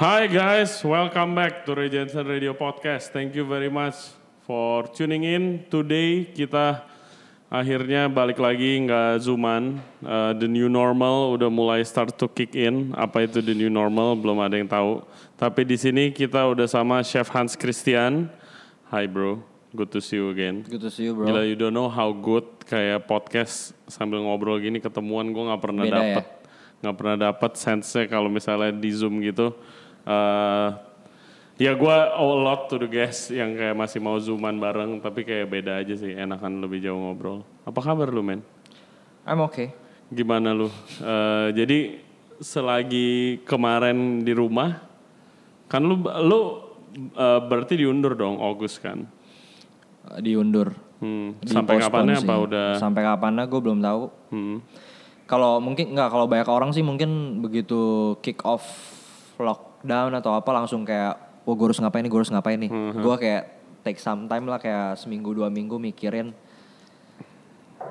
Hi guys, welcome back to Regency Radio Podcast. Thank you very much for tuning in. Today kita akhirnya balik lagi nggak zooman. Uh, the new normal udah mulai start to kick in. Apa itu the new normal belum ada yang tahu. Tapi di sini kita udah sama Chef Hans Christian. Hi bro, good to see you again. Good to see you bro. Gila, you don't know how good kayak podcast sambil ngobrol gini ketemuan gue nggak pernah Beda ya? nggak pernah dapet sense-nya kalau misalnya di zoom gitu. Eh, ya gue a lot to the guest yang kayak masih mau zooman bareng tapi kayak beda aja sih enakan lebih jauh ngobrol. Apa kabar lu men? I'm okay. Gimana lu? Eh, jadi selagi kemarin di rumah kan lu lu eh, berarti diundur dong August kan? Uh, Diundur. Hmm, Di sampai kapannya sih. apa udah? Sampai kapannya gue belum tahu. Hmm. Kalau mungkin nggak kalau banyak orang sih mungkin begitu kick off lockdown atau apa langsung kayak, wah gue harus ngapain nih, gue harus ngapain nih. Hmm, Gue kayak take some time lah kayak seminggu dua minggu mikirin.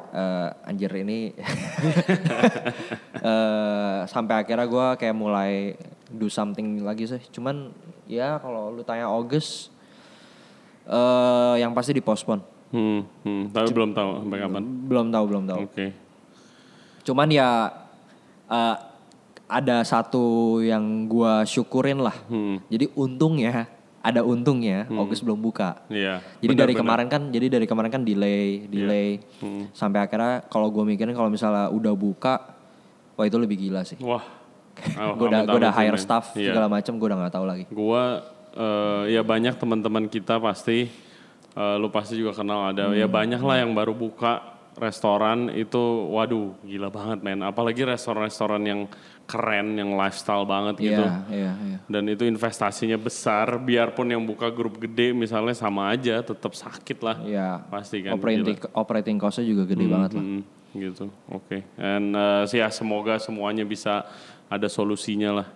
eh anjir ini eh sampai akhirnya gue kayak mulai do something lagi sih cuman ya kalau lu tanya August eh yang pasti dipospon Hmm, hmm, tapi belum tahu sampai kapan. belum tahu belum tahu Oke. Cuman ya eh, ada satu yang gua syukurin lah. Hmm. Jadi untungnya ada untungnya August belum buka. Iya. Jadi benar, dari benar. kemarin kan jadi dari kemarin kan delay, delay. Hmm. Sampai akhirnya kalau gua mikirin kalau misalnya udah buka wah itu lebih gila sih. Wah. Gue udah gua udah hire staff Iya. segala macam gua udah nggak tahu lagi. Gua eh, ya banyak teman-teman kita pasti eh, lu pasti juga kenal ada ya Hmm. banyak lah yang baru buka restoran itu waduh gila banget men apalagi restoran-restoran yang keren yang lifestyle banget gitu Iya, iya, iya. dan itu investasinya besar biarpun yang buka grup gede misalnya sama aja tetap sakit lah Iya. pasti kan Operating operating cost-nya juga gede banget lah. Hmm, gitu. Oke. And uh, ya semoga semuanya bisa ada solusinya lah.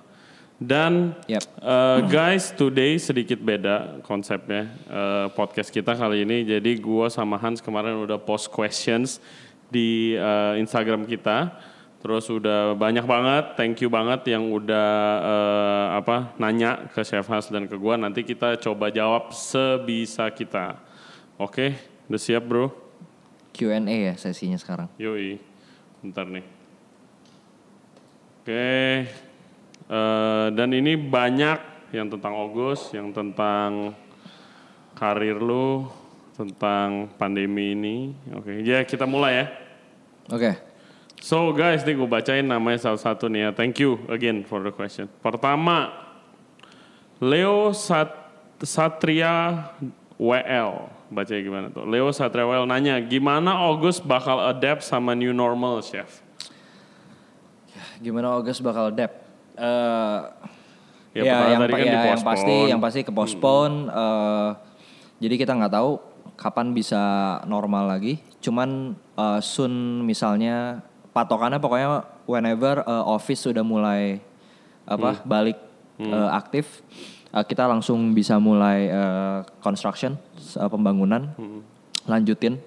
Dan Yep. uh, guys, today sedikit beda konsepnya uh, podcast kita kali ini. Jadi gua sama Hans kemarin udah post questions di uh, Instagram kita. Terus udah banyak banget, thank you banget yang udah uh, apa nanya ke Chef Hans dan ke gua. Nanti kita coba jawab sebisa kita. Oke, udah siap bro? Q&A ya sesinya sekarang. Yoi, bentar nih. Oke, eh, dan ini banyak yang tentang August, yang tentang karir lu, tentang pandemi ini. Oke, ya kita mulai ya. Oke. So guys, nih gue bacain namanya satu-satu nih ya. Thank you again for the question. Pertama, Leo Sat- Satria WL. Bacanya gimana tuh? Leo Satria WL nanya, gimana August bakal adapt sama new normal, Chef? Gimana August bakal dep? Eh Ya, ya, yang, tadi kan ya, yang pasti yang pasti kepospon. eh, jadi kita nggak tahu kapan bisa normal lagi. Cuman eh, soon misalnya patokannya pokoknya whenever eh, office sudah mulai apa balik eh, aktif, eh, kita langsung bisa mulai eh, construction eh, pembangunan, lanjutin.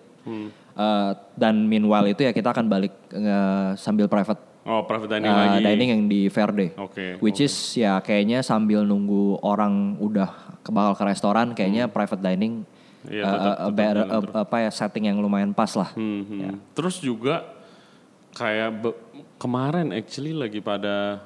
Eh, dan meanwhile itu ya kita akan balik eh, sambil private Oh, private dining eh, lagi. dining yang di Verde. Oke. Which is ya kayaknya sambil nunggu orang udah ke bakal ke restoran, kayaknya private dining Hmm. Iya, uh, tetap- uh, tetap better, uh, apa ya setting yang lumayan pas lah. Hmm, hmm. Terus juga kayak be- kemarin actually lagi pada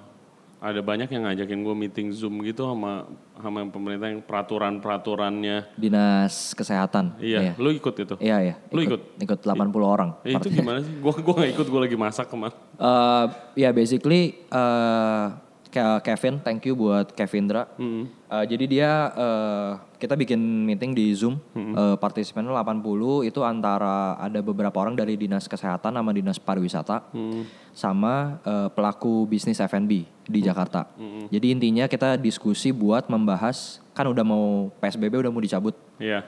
ada banyak yang ngajakin gue meeting zoom gitu sama sama yang pemerintah yang peraturan-peraturannya. Dinas kesehatan. Iya, lu ikut itu? Iya, iya. Lu ikut? Ikut 80 orang. Eh, itu gimana sih? Gue gua nggak ikut, gue lagi masak kemarin. Eh, ya basically eh kayak Kevin, thank you buat Kevindra. Hmm. Eh, jadi dia eh, kita bikin meeting di Zoom, eh, partisipannya 80 itu antara ada beberapa orang dari dinas kesehatan sama dinas pariwisata, sama eh, pelaku bisnis F&B di Jakarta. Jadi intinya kita diskusi buat membahas kan udah mau PSBB udah mau dicabut, Iya.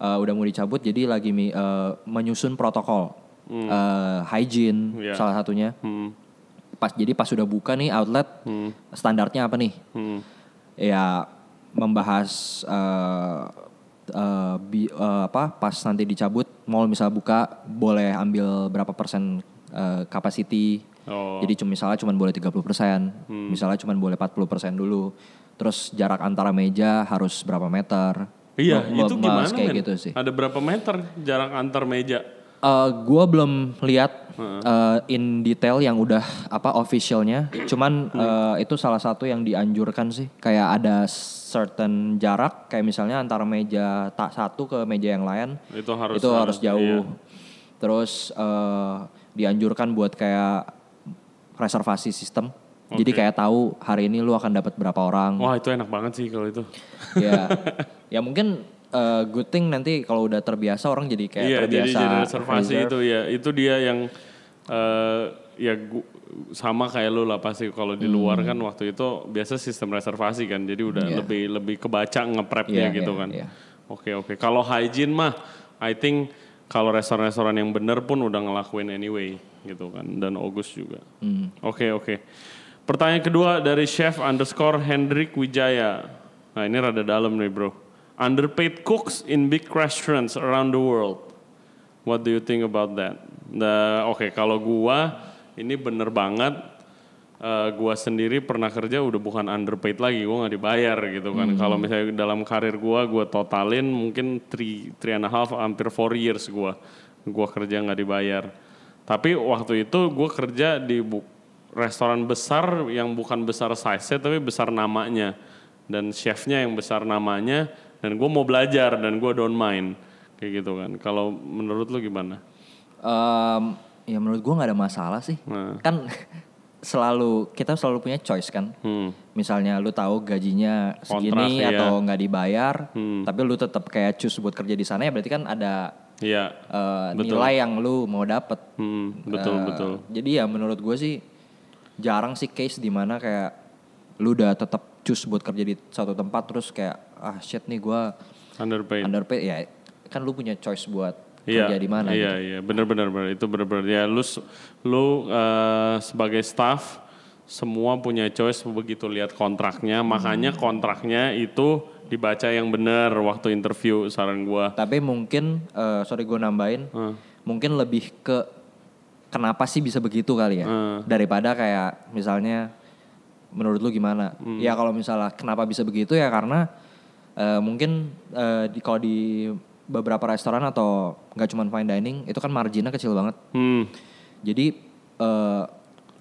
Eh, udah mau dicabut, jadi lagi eh, menyusun protokol eh, hygiene Iya. salah satunya Hmm. Pas jadi pas sudah buka nih outlet standarnya apa nih Hmm. ya membahas eh, eh, bi- eh, apa pas nanti dicabut mall misal buka boleh ambil berapa persen eh, capacity Oh. jadi cuma misalnya cuma boleh 30 persen misalnya cuma boleh 40 persen dulu Terus jarak antara meja harus berapa meter. Iya, itu gimana kayak men? gitu sih. Ada berapa meter jarak antar meja? Eh, gua belum lihat eh, in detail yang udah apa officialnya. Cuman eh, itu salah satu yang dianjurkan sih. Kayak ada certain jarak, kayak misalnya antara meja tak satu ke meja yang lain Itu harus itu harus jauh. iya. Terus eh, dianjurkan buat kayak reservasi sistem. Jadi kayak tahu hari ini lu akan dapat berapa orang. Wah, itu enak banget sih kalau itu. ya, ya mungkin eh, good thing nanti kalau udah terbiasa orang jadi kayak iya, jadi terbiasa jadi reservasi reserve. itu ya. Itu dia yang eh ya gu- sama kayak lu lah pasti kalau di luar kan waktu itu biasa sistem reservasi kan. Jadi udah Hmm. Iya. lebih lebih kebaca ngeprepnya Iya, gitu iya, kan. iya. Oke, oke. Kalau hygiene mah I think kalau restoran-restoran yang bener pun udah ngelakuin anyway gitu kan. Dan August juga. Hmm. Oke, oke. Pertanyaan kedua dari chef underscore Hendrik Wijaya. Nah ini rada dalam nih bro. Underpaid cooks in big restaurants around the world. What do you think about that? Nah, oke kalau gua ini bener banget. Eh, gua sendiri pernah kerja udah bukan underpaid lagi, gua nggak dibayar gitu kan. Kalau misalnya dalam karir gua, gua totalin mungkin three, three and a half, hampir four years gua, gua kerja nggak dibayar. Tapi waktu itu gua kerja di bu- restoran besar yang bukan besar size tapi besar namanya dan chefnya yang besar namanya dan gue mau belajar dan gue don't mind kayak gitu kan kalau menurut lu gimana Em, ya menurut gua nggak ada masalah sih. Nah. Kan selalu kita selalu punya choice kan. hmm. Misalnya lu tahu gajinya segini Kontrak, iya. atau nggak dibayar, Hmm. tapi lu tetap kayak choose buat kerja di sana ya berarti kan ada eh, Betul. nilai yang lu mau dapet. hmm, betul Eh, betul Jadi ya menurut gue sih jarang sih case di mana kayak lu udah tetap choose buat kerja di satu tempat terus kayak ah shit nih gue underpaid underpaid ya kan lu punya choice buat Iya, kerja di mana Iya, gitu. iya, benar-benar benar. itu benar-benar ya lu lu eh, sebagai staff semua punya choice begitu lihat kontraknya, Hmm. makanya kontraknya itu dibaca yang benar waktu interview saran gua. Tapi mungkin eh, sorry gue nambahin, Hmm. mungkin lebih ke kenapa sih bisa begitu kali ya Hmm. daripada kayak misalnya menurut lu gimana? Hmm. Ya kalau misalnya kenapa bisa begitu ya karena eh, mungkin eh, di kalau di beberapa restoran atau nggak cuma fine dining itu kan marginnya kecil banget. Hmm. Jadi eh,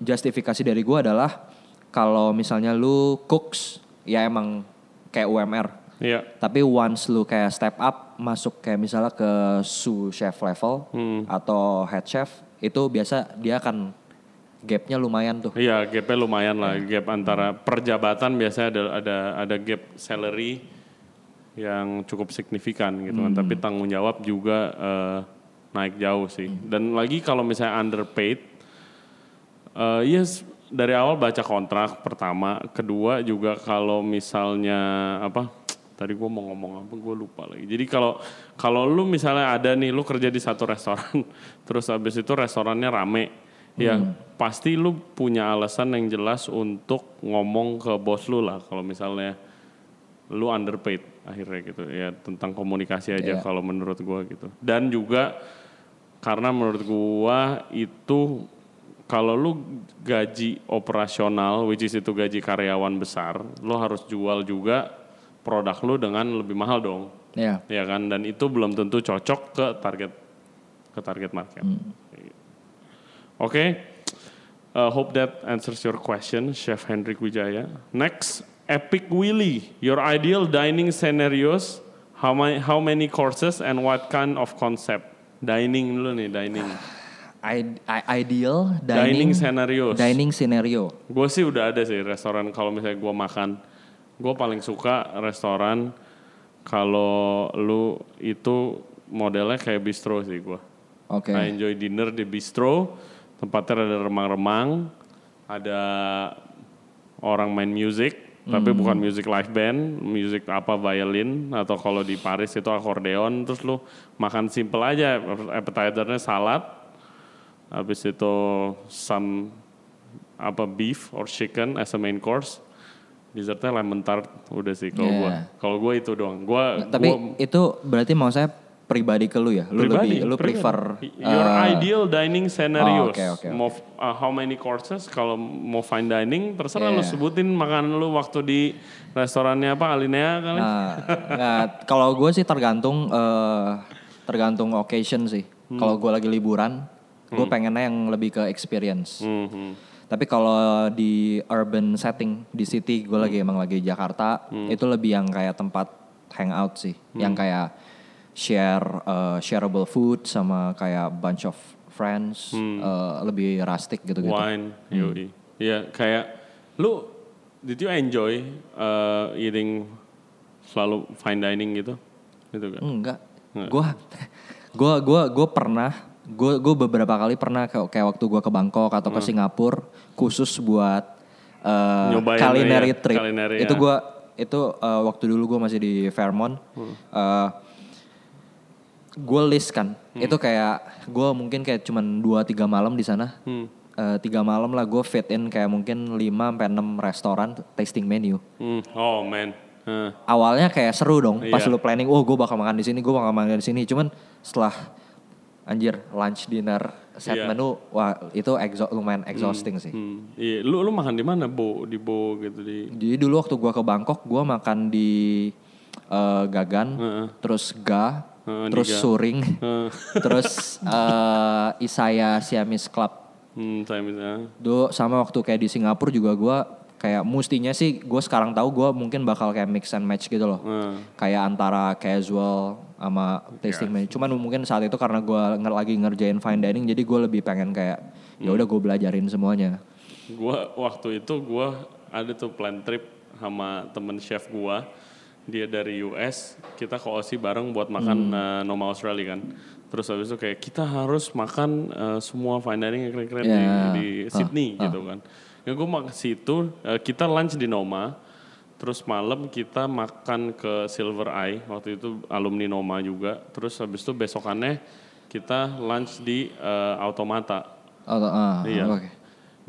justifikasi dari gua adalah kalau misalnya lu cooks ya emang kayak UMR. Iya. Tapi once lu kayak step up masuk kayak misalnya ke sous chef level Hmm. atau head chef itu biasa dia akan gapnya lumayan tuh. Iya, gapnya lumayan lah. Iya. Gap antara perjabatan biasanya ada ada ada gap salary yang cukup signifikan gitu kan. Hmm. Tapi tanggung jawab juga eh, naik jauh sih. Hmm. Dan lagi kalau misalnya underpaid, eh yes dari awal baca kontrak pertama, kedua juga kalau misalnya apa? Tadi gue mau ngomong apa, gue lupa lagi. Jadi kalau kalau lu misalnya ada nih, lu kerja di satu restoran, terus habis itu restorannya rame, ya pasti lu punya alasan yang jelas untuk ngomong ke bos lu lah. Kalau misalnya lu underpaid akhirnya gitu ya tentang komunikasi aja Iya. kalau menurut gua gitu. Dan juga karena menurut gua itu kalau lu gaji operasional which is itu gaji karyawan besar, lu harus jual juga produk lu dengan lebih mahal dong. Ya. Ya kan dan itu belum tentu cocok ke target ke target market. Oke. Uh, hope that answers your question, Chef Hendrik Wijaya. Next, Epic Willy, your ideal dining scenarios, how many, how many courses and what kind of concept? Dining dulu nih, dining. I- I- ideal Dining dining scenarios. dining scenario. Gue sih udah ada sih restoran kalau misalnya gue makan. Gue paling suka restoran kalau lu itu modelnya kayak bistro sih gue. Oke. I enjoy dinner di bistro, tempatnya ada remang-remang, ada orang main music, tapi bukan music live band, music apa violin atau kalau di Paris itu akordeon, terus lu makan simple aja, appetizernya salad, habis itu some apa beef or chicken as a main course, dessertnya lemon tart, udah sih kalau Yeah. gua. Kalau gua itu doang. Gua Tapi gua- itu berarti mau saya pribadi ke lu ya. Lu Pribadi, lebih lu pribadi. prefer your eh, ideal dining scenarios. Oh, oke, oke, oke. Mau uh, how many courses kalau mau fine dining terserah Iya. lu sebutin makanan lu waktu di restorannya apa Alinea kali. Nah, nggak, kalau gue sih tergantung eh, tergantung occasion sih. Hmm. Kalau gue lagi liburan, gue pengennya yang lebih ke experience. Mhm. Tapi kalau di urban setting di city, gue lagi emang lagi Jakarta, itu lebih yang kayak tempat hangout sih, yang kayak share eh, shareable food sama kayak bunch of friends, eh, lebih rustic gitu-gitu. Wine, Hmm. yoi. Iya, kayak lu did you enjoy uh, eating selalu fine dining gitu? Gitu kan? Enggak. Gua gua gua gua pernah gua gua beberapa kali pernah kayak kayak waktu gua ke Bangkok atau ke Singapura khusus buat Nyobain culinary ya, trip. culinary itu ya. gua itu eh, waktu dulu gua masih di Fairmont. eh gue list kan. Itu kayak gua mungkin kayak cuman 2 3 malam di sana. Eh, tiga malam lah gue fit in kayak mungkin 5 sampai 6 restoran tasting menu. Hmm. Oh man. Huh. awalnya kayak seru dong pas Iya. lu planning oh gue bakal makan di sini gue bakal makan di sini cuman setelah anjir lunch dinner set Iya. menu wah itu exo- lumayan exhausting sih Hmm. Iya, lu lu makan di mana, Bo? Di Bo gitu di. jadi dulu waktu gue ke Bangkok gue makan di eh, Gagan Heeh. terus Ga Di terus Ga. Suring Heeh. terus eh, Isaya Siamese Club Hmm, misalnya. Do sama waktu kayak di Singapura juga gue kayak mustinya sih gue sekarang tahu gue mungkin bakal kayak mix and match gitu loh Heeh. kayak antara casual sama tasting menu. Cuman mungkin saat itu karena gue lagi ngerjain fine dining, jadi gue lebih pengen kayak ya udah gue belajarin semuanya. Gua waktu itu gua ada tuh plan trip sama temen chef gua. Dia dari US, kita ke Aussie bareng buat makan Hmm. eh, Noma Australia kan. Terus habis itu kayak kita harus makan eh, semua fine dining yang keren-keren di, Ya. di Sydney gitu kan. Ya gue makan situ, eh, kita lunch di Noma. Terus malam kita makan ke Silver Eye, waktu itu alumni Noma juga. Terus habis itu besokannya kita lunch di eh, Automata. Oh, ah, Iya. oke.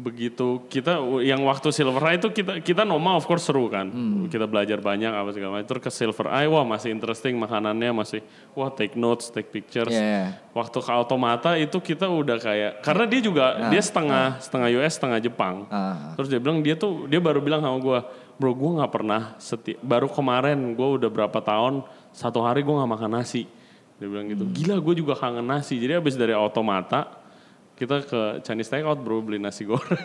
Begitu kita yang waktu Silver Eye itu kita kita Noma of course seru kan. Hmm. Kita belajar banyak apa segala macam. Terus ke Silver Eye wah masih interesting makanannya masih wah take notes, take pictures. Iya, iya. Waktu ke Automata itu kita udah kayak karena dia juga dia setengah setengah US, setengah Jepang. Ah. Terus dia bilang dia tuh dia baru bilang sama gua, "Bro, gua nggak pernah seti baru kemarin gua udah berapa tahun satu hari gua nggak makan nasi." Dia bilang gitu. Hmm. Gila, gue juga kangen nasi. Jadi abis dari Automata kita ke Chinese Takeout bro beli nasi goreng.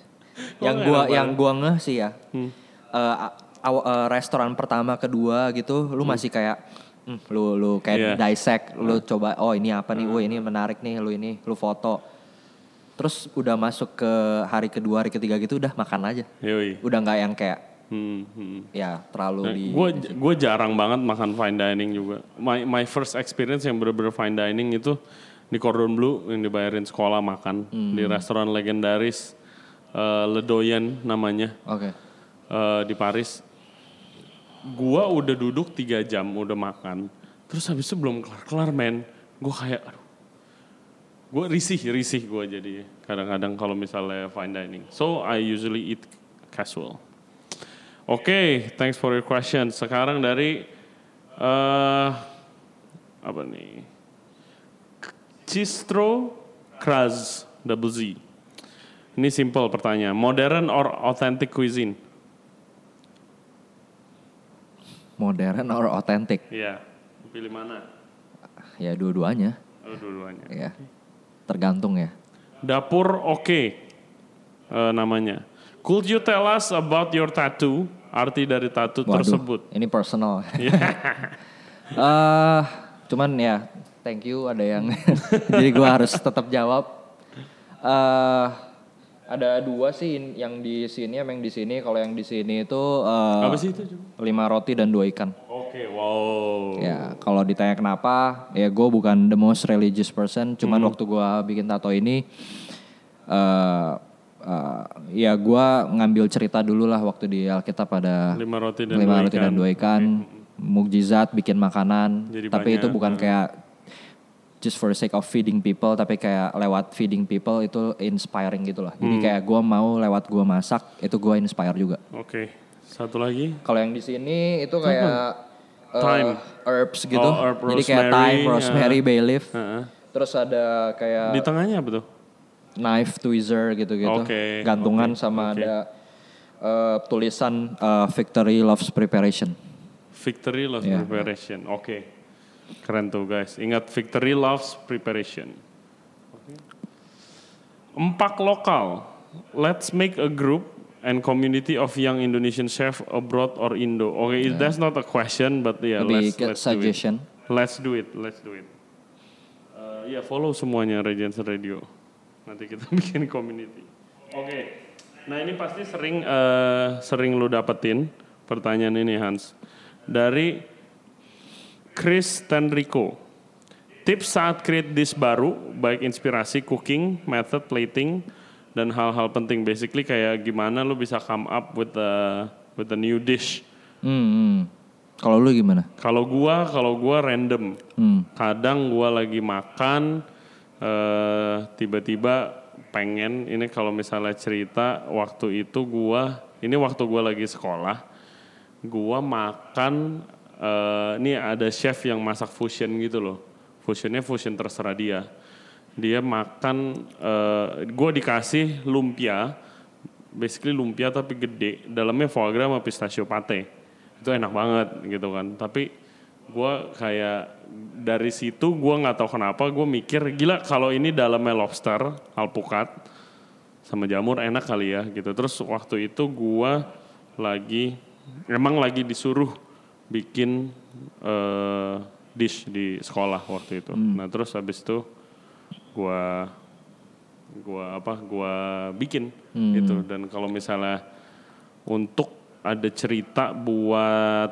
yang gua yang gua ngeh sih ya. Hmm. aw- eh, restoran pertama, kedua gitu, lu masih kayak hmm, lu lu kayak Iya. dissect, lu coba oh ini apa nih, oh ini menarik nih, lu ini, lu foto. Terus udah masuk ke hari kedua, hari ketiga gitu udah makan aja. Yoi. Udah nggak yang kayak Hmm, hmm. ya terlalu di Gue gue jarang banget makan fine dining juga. My my first experience yang bener-bener fine dining itu di Cordon Bleu yang dibayarin sekolah makan Hmm. di restoran legendaris eh, Le Doyen namanya Oke. eh, di Paris. Gua udah duduk tiga jam udah makan. Terus habis itu belum kelar-kelar men. Gue kayak aduh. Gue risih, risih gue jadi kadang-kadang kalau misalnya fine dining. So I usually eat casual. Oke, thanks for your question. Sekarang dari eh apa nih? Cistro Kraz double Z. Ini simple pertanyaan. Modern or authentic cuisine? Modern or authentic? Iya. Pilih mana? Ya dua-duanya. Oh, dua-duanya. Ya. Tergantung ya. Dapur oke eh, namanya. Could you tell us about your tattoo? Arti dari tattoo Waduh, tersebut. Ini personal. Iya. Eh, cuman ya, thank you ada yang. jadi gua harus tetap jawab. eh ada dua sih yang di sini, yang di sini. Kalau yang di sini itu eh, Apa sih itu? Lima roti dan dua ikan. Oke, wow. Ya, kalau ditanya kenapa, ya gue bukan the most religious person. Cuman Hmm. waktu gue bikin tato ini, eh eh, ya gue ngambil cerita dulu lah waktu di Alkitab pada Lima roti dan lima dua roti ikan. dan dua ikan, mukjizat bikin makanan. Jadi tapi itu banyak, bukan kayak just for the sake of feeding people, tapi kayak lewat feeding people itu inspiring gitu lah. Hmm. Jadi kayak gue mau lewat gue masak, itu gue inspire juga. Oke, satu lagi. Kalau yang di sini itu kayak eh, Thyme. herbs gitu. Oh, herb, Jadi kayak thyme, rosemary, ya. bay leaf. Heeh. Terus ada kayak Di tengahnya apa tuh? knife tweezer gitu-gitu. Oke, Gantungan oke, sama oke. ada eh, tulisan eh, Victory Loves Preparation. Victory loves Iya. preparation. Oke. Keren tuh guys. Ingat victory loves preparation. Oke. Empak lokal. Let's make a group and community of young Indonesian chef abroad or Indo. Oke, that's not a question but yeah, Lebih let's let's do it. suggestion. Let's do it. Let's do it. Uh, ya follow semuanya Regency Radio. Nanti kita bikin community. Oke. Nah ini pasti sering eh, sering lu dapetin pertanyaan ini Hans dari Chris Tenrico. Tips saat create dish baru, baik inspirasi, cooking, method, plating, dan hal-hal penting. Basically kayak gimana lu bisa come up with a with a new dish. Hmm, hmm. Kalau lu gimana? Kalau gua, kalau gua random. Hmm. Kadang gua lagi makan eh tiba-tiba pengen ini kalau misalnya cerita waktu itu gua ini waktu gua lagi sekolah gua makan eh ini ada chef yang masak fusion gitu loh. Fusionnya fusion terserah dia. Dia makan eh gua dikasih lumpia basically lumpia tapi gede, dalamnya foie gras sama pistachio pate. Itu enak banget gitu kan. Tapi gua kayak dari situ gua nggak tahu kenapa gue mikir gila kalau ini dalamnya lobster alpukat sama jamur enak kali ya gitu. Terus waktu itu gua lagi emang lagi disuruh bikin eh, dish di sekolah waktu itu. Nah terus habis itu gua gua apa gua bikin gitu dan kalau misalnya untuk ada cerita buat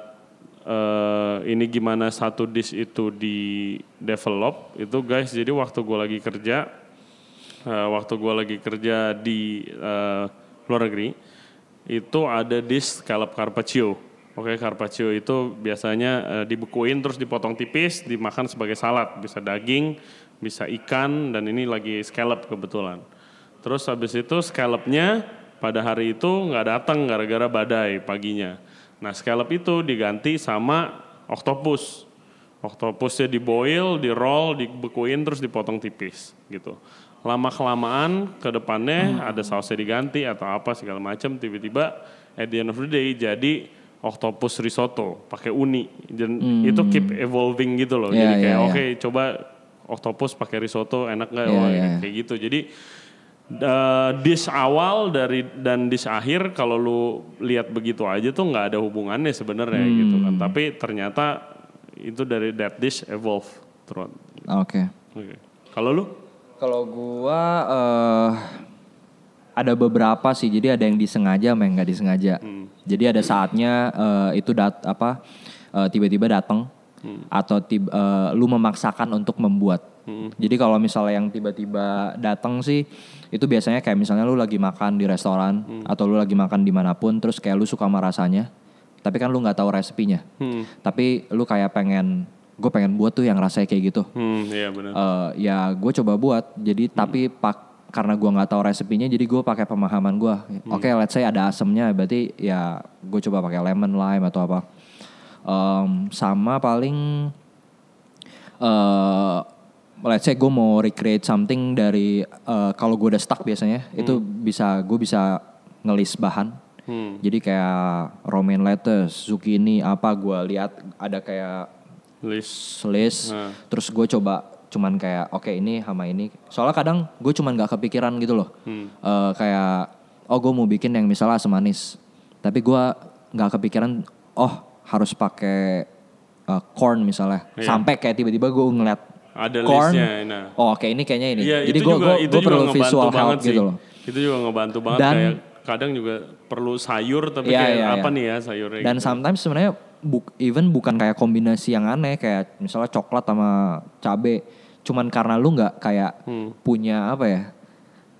eh, ini gimana satu dish itu di develop itu guys jadi waktu gua lagi kerja eh, waktu gua lagi kerja di eh, luar negeri itu ada dish scallop carpaccio Oke, carpaccio itu biasanya eh, dibekuin terus dipotong tipis, dimakan sebagai salad, bisa daging, bisa ikan dan ini lagi scallop kebetulan. Terus habis itu scallopnya pada hari itu nggak datang gara-gara badai paginya. Nah scallop itu diganti sama octopus. Octopusnya diboil, di roll, dibekuin terus dipotong tipis gitu. Lama kelamaan ke depannya ada sausnya diganti atau apa segala macam tiba-tiba at the end of the day jadi octopus risotto pakai uni dan itu keep evolving gitu loh. Iya, jadi kayak iya. oke coba octopus pakai risotto enak nggak? Iya, Wah, iya. kayak gitu. Jadi uh, dish awal dari dan dish akhir kalau lu lihat begitu aja tuh nggak ada hubungannya sebenarnya gitu kan. Hmm. Tapi ternyata itu dari that dish evolve terus. Oke. Oke. Kalau lu? Kalau gua eh ada beberapa sih. Jadi ada yang disengaja sama yang nggak disengaja. Jadi ada saatnya eh, itu dat apa eh, tiba-tiba datang atau tib- eh, lu memaksakan untuk membuat. Jadi kalau misalnya yang tiba-tiba datang sih itu biasanya kayak misalnya lu lagi makan di restoran atau lu lagi makan di mana pun terus kayak lu suka sama rasanya, tapi kan lu nggak tahu resepinya. Hmm. Tapi lu kayak pengen gue pengen buat tuh yang rasanya kayak gitu. Hmm, iya benar. Eh, ya gue coba buat jadi tapi pak karena gue nggak tahu resepinya jadi gue pakai pemahaman gue oke let's say ada asemnya berarti ya gue coba pakai lemon lime atau apa Em, sama paling eh let's say gue mau recreate something dari eh, kalau gue udah stuck biasanya itu bisa gue bisa ngelis bahan Hmm. jadi kayak romaine lettuce zucchini apa gue lihat ada kayak List. list Nah. terus gue coba cuman kayak oke ini sama ini soalnya kadang gue cuman nggak kepikiran gitu loh Hmm. Eh, kayak oh gue mau bikin yang misalnya asam manis tapi gue nggak kepikiran oh harus pakai eh, corn misalnya Iya. sampai kayak tiba-tiba gue ngeliat Ada corn listnya, nah. oh oke ini kayaknya ini Iya, jadi gue gue perlu visual banget help sih. gitu loh Itu juga ngebantu banget Dan- kayak kadang juga perlu sayur tapi Iya, kayak iya, apa iya. nih ya sayurnya Dan gitu. sometimes sebenarnya buk- even bukan kayak kombinasi yang aneh kayak misalnya coklat sama cabe, cuman karena lu nggak kayak Hmm. punya apa ya?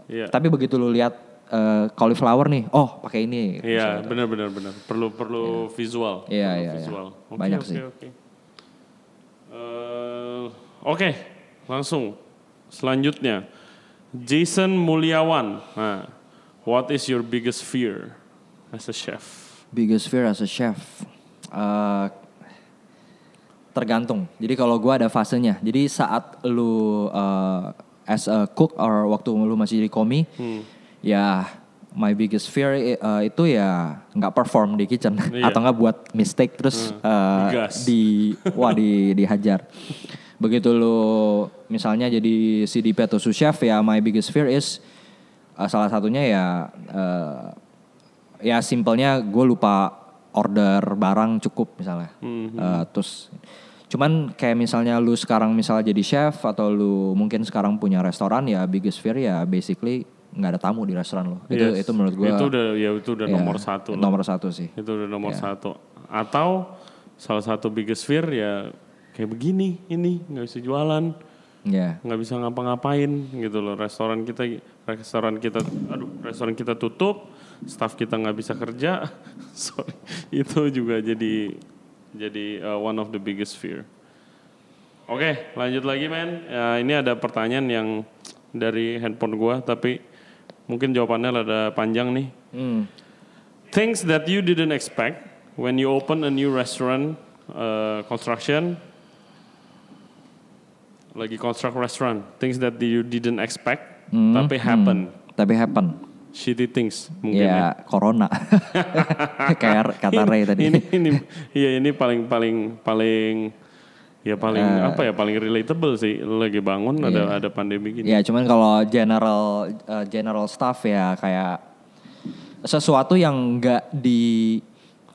Iya. Tapi begitu lu lihat eh, cauliflower nih, oh pakai ini. Iya, benar benar benar. Perlu perlu visual. Iya, Perlu iya, iya. visual. Oke, Banyak oke, sih. Oke. Eh, Oke, langsung selanjutnya Jason Mulyawan. Nah, what is your biggest fear as a chef? Biggest fear as a chef. Eh, Tergantung. Jadi kalau gua ada fasenya. Jadi saat lu uh, as a cook or waktu lu masih jadi komi, Hmm. ya my biggest fear uh, itu ya nggak perform di kitchen Iya. atau nggak buat mistake terus uh, Digas. di wah di dihajar. Begitu lu misalnya jadi CDP atau sous chef ya my biggest fear is uh, salah satunya ya uh, ya simpelnya gue lupa order barang cukup misalnya. Uh, terus cuman kayak misalnya lu sekarang misalnya jadi chef atau lu mungkin sekarang punya restoran ya biggest fear ya basically nggak ada tamu di restoran lo. Itu Yes. itu menurut gue Itu udah ya itu udah nomor satu. Nomor satu sih. Itu udah nomor Ya. satu. Atau salah satu biggest fear ya kayak begini ini nggak bisa jualan, Ya. nggak bisa ngapa-ngapain gitu loh. Restoran kita restoran kita aduh restoran kita tutup, staff kita nggak bisa kerja. Sorry, itu juga jadi jadi uh, one of the biggest fear. Oke, lanjut lagi men. Ya, ini ada pertanyaan yang dari handphone gua tapi mungkin jawabannya ada panjang nih. Hmm. Things that you didn't expect when you open a new restaurant uh, construction. Lagi construct restaurant. Things that you didn't expect Hmm, tapi happen. Tapi happen. Shitty things mungkin ya. Ya corona. Kayak kata Ray tadi. Ini ini iya ini paling paling paling ya paling Eh. apa ya paling relatable sih. Lagi bangun Iya. ada ada pandemi gini. Ya cuman kalau general uh, general staff ya kayak sesuatu yang enggak di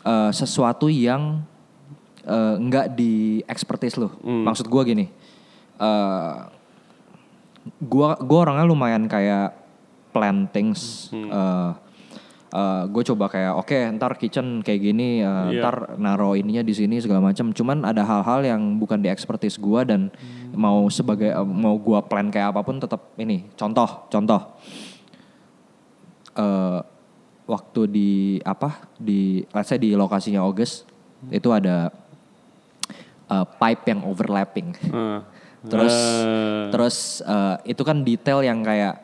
uh, sesuatu yang uh, enggak di expertise lu. Maksud gua gini. uh, gua gua orangnya lumayan kayak plan things. Uh, gue coba kayak oke ntar kitchen kayak gini uh, Iya. ntar naro ininya di sini segala macam cuman ada hal-hal yang bukan di expertise gua dan mau sebagai uh, mau gua plan kayak apa pun tetap ini. Contoh contoh. Eh, waktu di apa di let's say di lokasinya August itu ada uh, pipe yang overlapping. Uh, terus eh, terus eh, itu kan detail yang kayak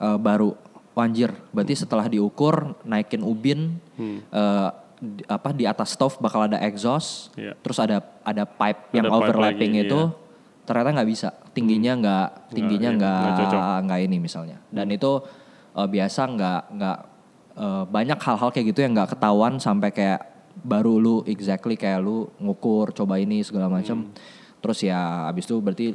eh, baru wanjir. Berarti setelah diukur naikin ubin eh, di- apa di atas stove bakal ada exhaust Iya. terus ada ada pipe yang Ada pipe overlapping lagi, itu iya. ternyata nggak bisa. Tingginya nggak tingginya iya, nggak nggak ini misalnya. Dan itu eh, biasa nggak nggak eh, banyak hal-hal kayak gitu yang nggak ketahuan sampai kayak baru lu exactly kayak lu ngukur coba ini segala macam terus ya abis itu berarti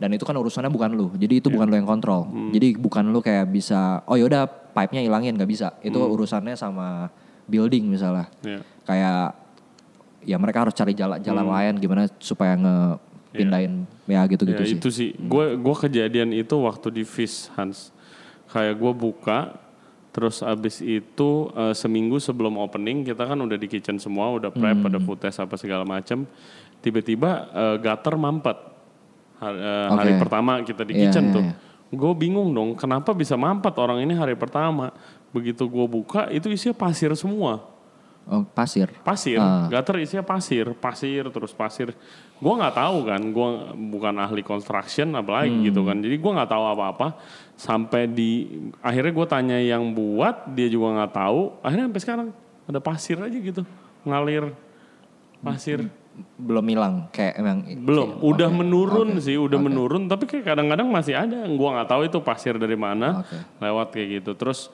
dan itu kan urusannya bukan lu jadi itu bukan lu yang kontrol jadi bukan lu kayak bisa oh yaudah pipe-nya hilangin nggak bisa itu urusannya sama building misalnya Iya. kayak ya mereka harus cari jalan-jalan lain gimana supaya ngepindahin ya gitu-gitu ya sih itu sih. Gue gua kejadian itu waktu di Fish Hans. Kayak gue buka, terus abis itu eh, seminggu sebelum opening kita kan udah di kitchen semua, udah prep, Hmm. ada food test apa segala macem. Tiba-tiba eh, gutter mampet. Hari, eh, hari Oke. pertama kita di Iya, kitchen iya, tuh. iya. Gue bingung dong, kenapa bisa mampet orang ini hari pertama. Begitu gue buka, itu isinya pasir semua oh, pasir pasir, Ah. gutter isinya pasir, pasir terus pasir. Gua nggak tahu kan, gua bukan ahli construction apalagi Hmm. gitu kan. Jadi gua nggak tahu apa-apa sampai di akhirnya gue tanya yang buat, dia juga nggak tahu. Akhirnya sampai sekarang ada pasir aja gitu, ngalir pasir. Belum hilang kayak emang Belum, kayak- udah oke, menurun oke, sih, udah oke. menurun. Tapi kayak kadang-kadang masih ada. Gua nggak tahu itu pasir dari mana Oke. lewat kayak gitu. Terus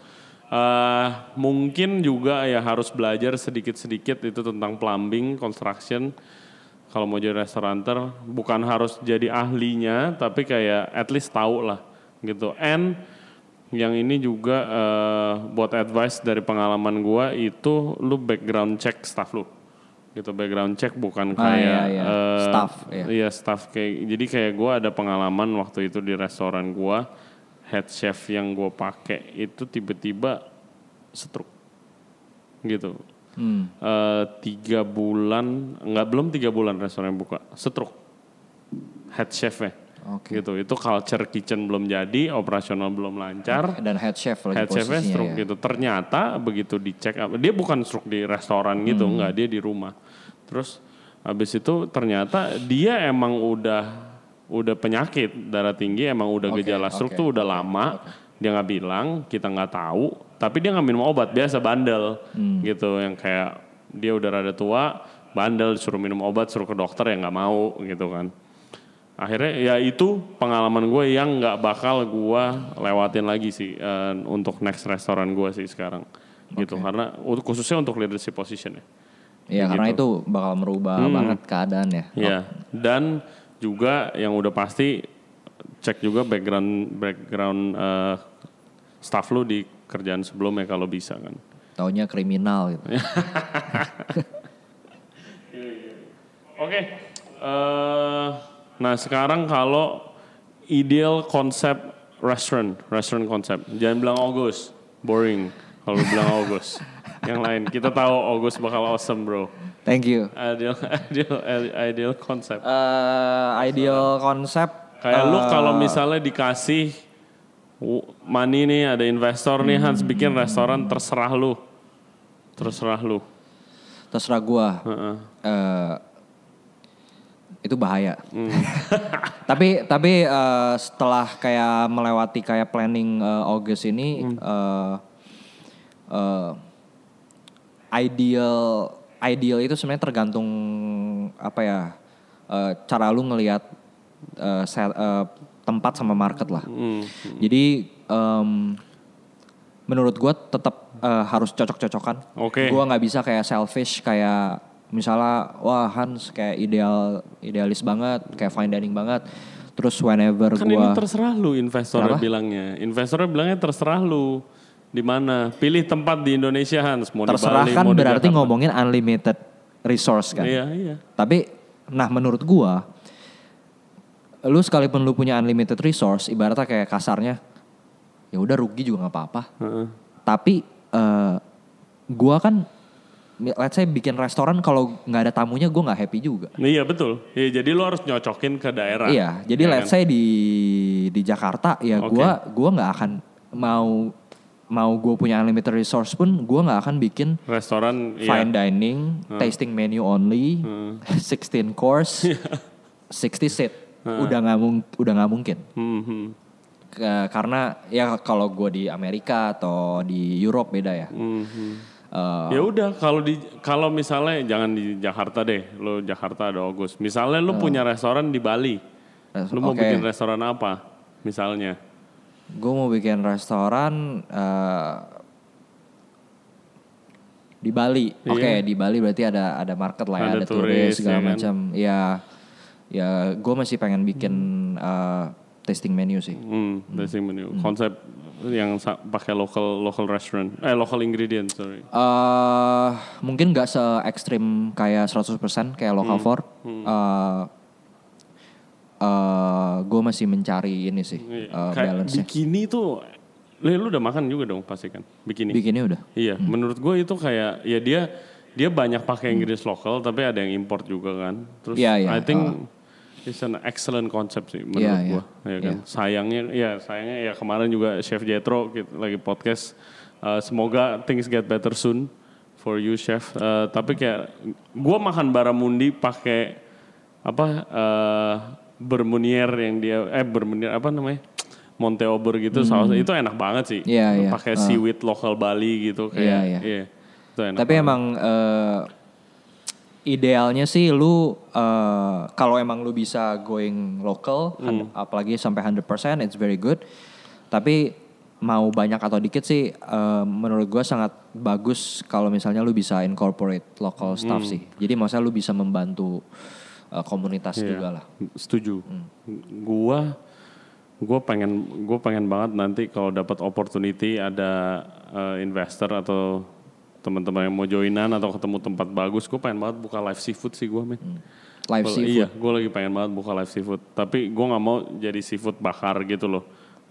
eh mungkin juga ya harus belajar sedikit-sedikit itu tentang plumbing, construction. Kalau mau jadi restauranter, bukan harus jadi ahlinya, tapi kayak at least tahu lah gitu. And yang ini juga eh, buat advice dari pengalaman gua itu lu background check staff lu gitu background check bukan Ah, kayak iya, iya. eh, Staff, iya. Iya staff kayak jadi kayak gue ada pengalaman waktu itu di restoran gue head chef yang gue pakai itu tiba-tiba stroke gitu Hmm. Eh, tiga bulan nggak belum tiga bulan restoran buka stroke head chefnya Oke. gitu itu culture kitchen belum jadi operasional belum lancar dan head chef lagi head chefnya stroke ya. gitu. Ternyata begitu dicek dia bukan stroke di restoran gitu, Hmm. enggak dia di rumah. Terus habis itu ternyata dia emang udah udah penyakit darah tinggi, emang udah Oke, gejala stroke oke, tuh udah lama. Dia nggak bilang, kita nggak tahu, tapi dia nggak minum obat biasa bandel Hmm. gitu. Yang kayak dia udah rada tua, bandel suruh minum obat suruh ke dokter ya nggak mau gitu kan. Akhirnya ya itu pengalaman gue yang nggak bakal gue lewatin lagi sih eh, untuk next restoran gue sih sekarang. Gitu karena khususnya untuk leadership position ya Iya karena itu bakal merubah banget keadaan ya. Ya, dan juga yang udah pasti cek juga background background eh, staff lu di kerjaan sebelumnya kalau bisa kan. Taunya kriminal gitu. Oke. eh, nah sekarang kalau ideal konsep restaurant, restaurant konsep. Jangan bilang August, boring. Kalau bilang August, yang lain kita tahu August bakal awesome bro. Thank you. Ideal, ideal, ideal konsep. Eh ideal konsep Kayak lu eh, kalau misalnya dikasih money nih ada investor nih Hans bikin restoran terserah lu. Terserah lu. terserah gua. Heeh. eh, itu bahaya. Hmm. tapi tapi eh, setelah kayak melewati kayak planning eh, August ini Hmm. eh, ideal ideal itu sebenarnya tergantung apa ya eh, cara lu ngelihat set- eh, tempat sama market lah. Hmm. Jadi em, menurut gua tetap eh, harus cocok-cocokan. Oke. Gua nggak bisa kayak selfish kayak misalnya wah Hans kayak ideal idealis banget, kayak fine dining banget. Terus whenever Kan ini gua terserah lu investornya Kenapa? bilangnya. Investornya bilangnya terserah lu. Di mana? Pilih tempat di Indonesia Hans. Mau terserah di Bali, kan mau di berarti Jakarta. ngomongin unlimited resource kan. Iya, iya. Tapi nah menurut gua lu sekalipun lu punya unlimited resource ibaratnya kayak kasarnya ya udah rugi juga nggak apa-apa. Heeh. Tapi eh gua kan let's say bikin restoran kalau nggak ada tamunya gua nggak happy juga. Iya betul. Iya, jadi lu harus nyocokin ke daerah. Iya, jadi Ya let's kan? say di di Jakarta ya gua gua nggak akan mau mau gue punya unlimited resource pun gua nggak akan bikin restoran iya. fine dining, tasting menu only, 16 course, 60 seat. Udah nggak mung- udah nggak mungkin. Hmm, hmm, Ke- karena ya kalau gue di Amerika atau di Europe beda ya. hmm, hmm. Eh, Ya udah kalau di kalau misalnya jangan di Jakarta deh, lo Jakarta ada August. Misalnya lu punya restoran di Bali, lu mau bikin restoran apa? Misalnya, Gue mau bikin restoran eh, di Bali. Oke, di Bali berarti ada ada market lah ya, Iya. Ada ada, turis turis, segala ya kan? macam. Ya, ya gue masih pengen bikin eh, tasting menu sih. hmm, tasting menu, konsep yang pakai local local restaurant, eh local ingredient sorry. eh mungkin nggak se ekstrim kayak 100% kayak local for. Gue masih mencari ini sih Iya, eh, balance-nya. bikini tuh, lu, udah makan juga dong pasti kan, bikini. Bikinnya udah. Iya, menurut gue itu kayak ya dia dia banyak pakai ingredients lokal tapi ada yang import juga kan. Terus Iya, iya, I think it's an excellent concept sih menurut Iya, gue. Ya kan. Sayangnya ya sayangnya ya kemarin juga Chef Jetro kita lagi podcast uh, semoga things get better soon for you chef. Uh, tapi kayak gue makan baramundi pakai apa uh, bermunier yang dia eh bermunier apa namanya? Monte Ober gitu sausnya itu enak banget sih. Hmm. Iya, iya. Pakai seaweed lokal Bali gitu kayak Iya, iya. Itu enak. Tapi emang eh, idealnya sih lu eh, kalau emang lu bisa going local, Hmm. apalagi sampai 100% it's very good. Tapi mau banyak atau dikit sih eh, menurut gua sangat bagus kalau misalnya lu bisa incorporate local staff Hmm. sih. Jadi maksudnya lu bisa membantu eh, komunitas Iya, juga lah. Setuju. Hmm. Gua gua pengen gue pengen banget nanti kalau dapat opportunity ada eh, investor atau teman-teman yang mau joinan atau ketemu tempat bagus, gue pengen banget buka live seafood sih gue men. Live Kalau- seafood. Iya, gue lagi pengen banget buka live seafood. Tapi gue nggak mau jadi seafood bakar gitu loh.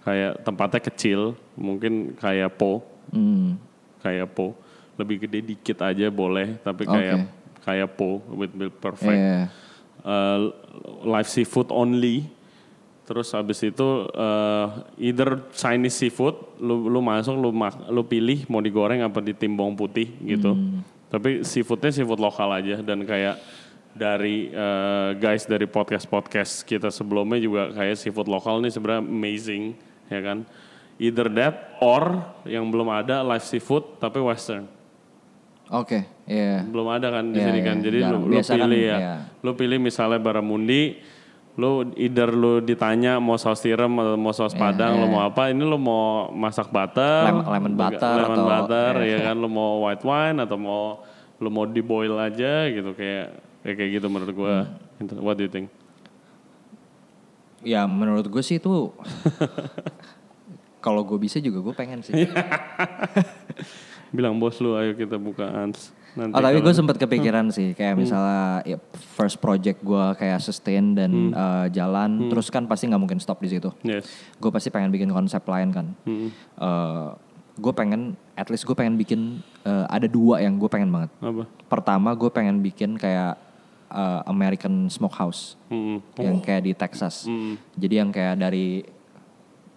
Kayak tempatnya kecil, mungkin kayak po, Hmm. kayak po. Lebih gede dikit aja boleh, tapi kayak Oke. kayak po with perfect. Iya. Uh, live seafood only. Terus habis itu uh, either Chinese seafood, lu lu masuk lu mak- lu pilih mau digoreng apa ditimbang putih gitu. Tapi seafoodnya seafood lokal aja dan kayak dari uh, guys dari podcast podcast kita sebelumnya juga kayak seafood lokal nih sebenarnya amazing ya kan. Either that or yang belum ada live seafood tapi western. Oke, iya. Belum ada kan di Iya, sini iya, kan. Jadi jarang. lu, lu Biasa kan, pilih ya. iya. Lu pilih misalnya baramundi, lu either lu ditanya mau saus tiram atau mau saus padang, lu mau apa? Ini lu mau masak butter, Iya, Lemon- lemon butter lemon atau- butter, iya. ya kan lu mau white wine atau mau lu mau di boil aja gitu kayak ya kayak gitu menurut gua. Hmm. What do you think? Ya menurut gue sih itu kalau gue bisa juga gue pengen sih. Bilang bos lu ayo kita buka Ans. Nanti Oh tapi gue sempat kepikiran sih kayak misalnya ya, first project gue kayak sustain dan eh, jalan terus kan pasti nggak mungkin stop di situ. Yes. Gue pasti pengen bikin konsep lain kan. Mm-mm. gue pengen at least gue pengen bikin eh, ada dua yang gue pengen banget. Apa? Pertama gue pengen bikin kayak eh, American Smokehouse Mm-mm. yang kayak di Texas. Mm. Jadi yang kayak dari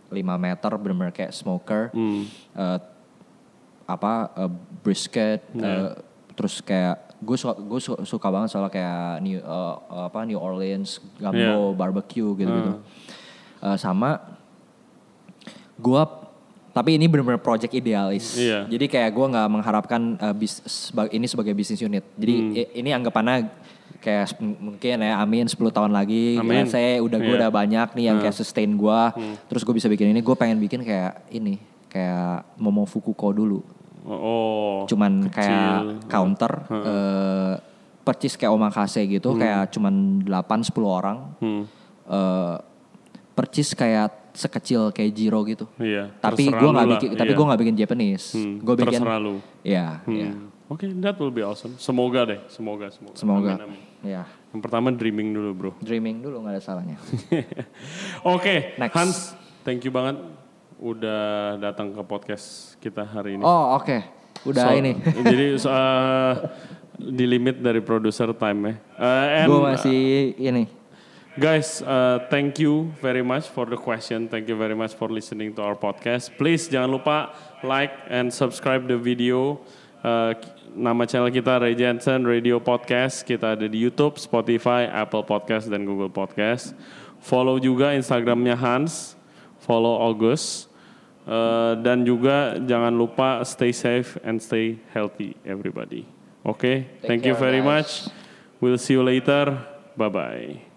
5 meter bener-bener kayak smoker. Mm. eh, apa eh, brisket eh, terus kayak gue suka gue su- suka banget soal kayak New eh, apa New Orleans gumbo barbecue gitu gitu sama gue tapi ini benar-benar project idealis. Iya. jadi kayak gue nggak mengharapkan eh, bis, seba- ini sebagai bisnis unit. Jadi i- ini anggapannya kayak mungkin ya amin 10 tahun lagi Amin. saya udah gue Iya. udah banyak nih yang kayak sustain gue terus gue bisa bikin ini gue pengen bikin kayak ini kayak Momofukuko dulu Oh. cuman kecil. kayak counter eh percis kayak omakase gitu kayak cuman 8 10 orang Hmm. eh percis kayak sekecil kayak Jiro gitu Iya. tapi gue nggak bikin tapi iya. gue nggak bikin Japanese Hmm, gue bikin terserah lu. ya ya Hmm. Oke, that will be awesome. Semoga deh, semoga, semoga. semoga Amin, amin. ya Yang pertama dreaming dulu, bro. dreaming dulu nggak ada salahnya Oke, Next. Hans, thank you banget udah datang ke podcast kita hari ini. oh oke udah So- ini jadi so, uh, di limit dari producer time ya. Uh, and gue masih ini Guys, uh, thank you very much for the question. Thank you very much for listening to our podcast. Please jangan lupa like and subscribe the video. Uh, nama channel kita Ray Jensen Radio Podcast. Kita ada di YouTube, Spotify, Apple Podcast, dan Google Podcast. Follow juga Instagramnya Hans. Follow August. Uh, dan juga jangan lupa stay safe and stay healthy everybody. Oke, thank you care, very guys. much. We'll see you later. Bye bye.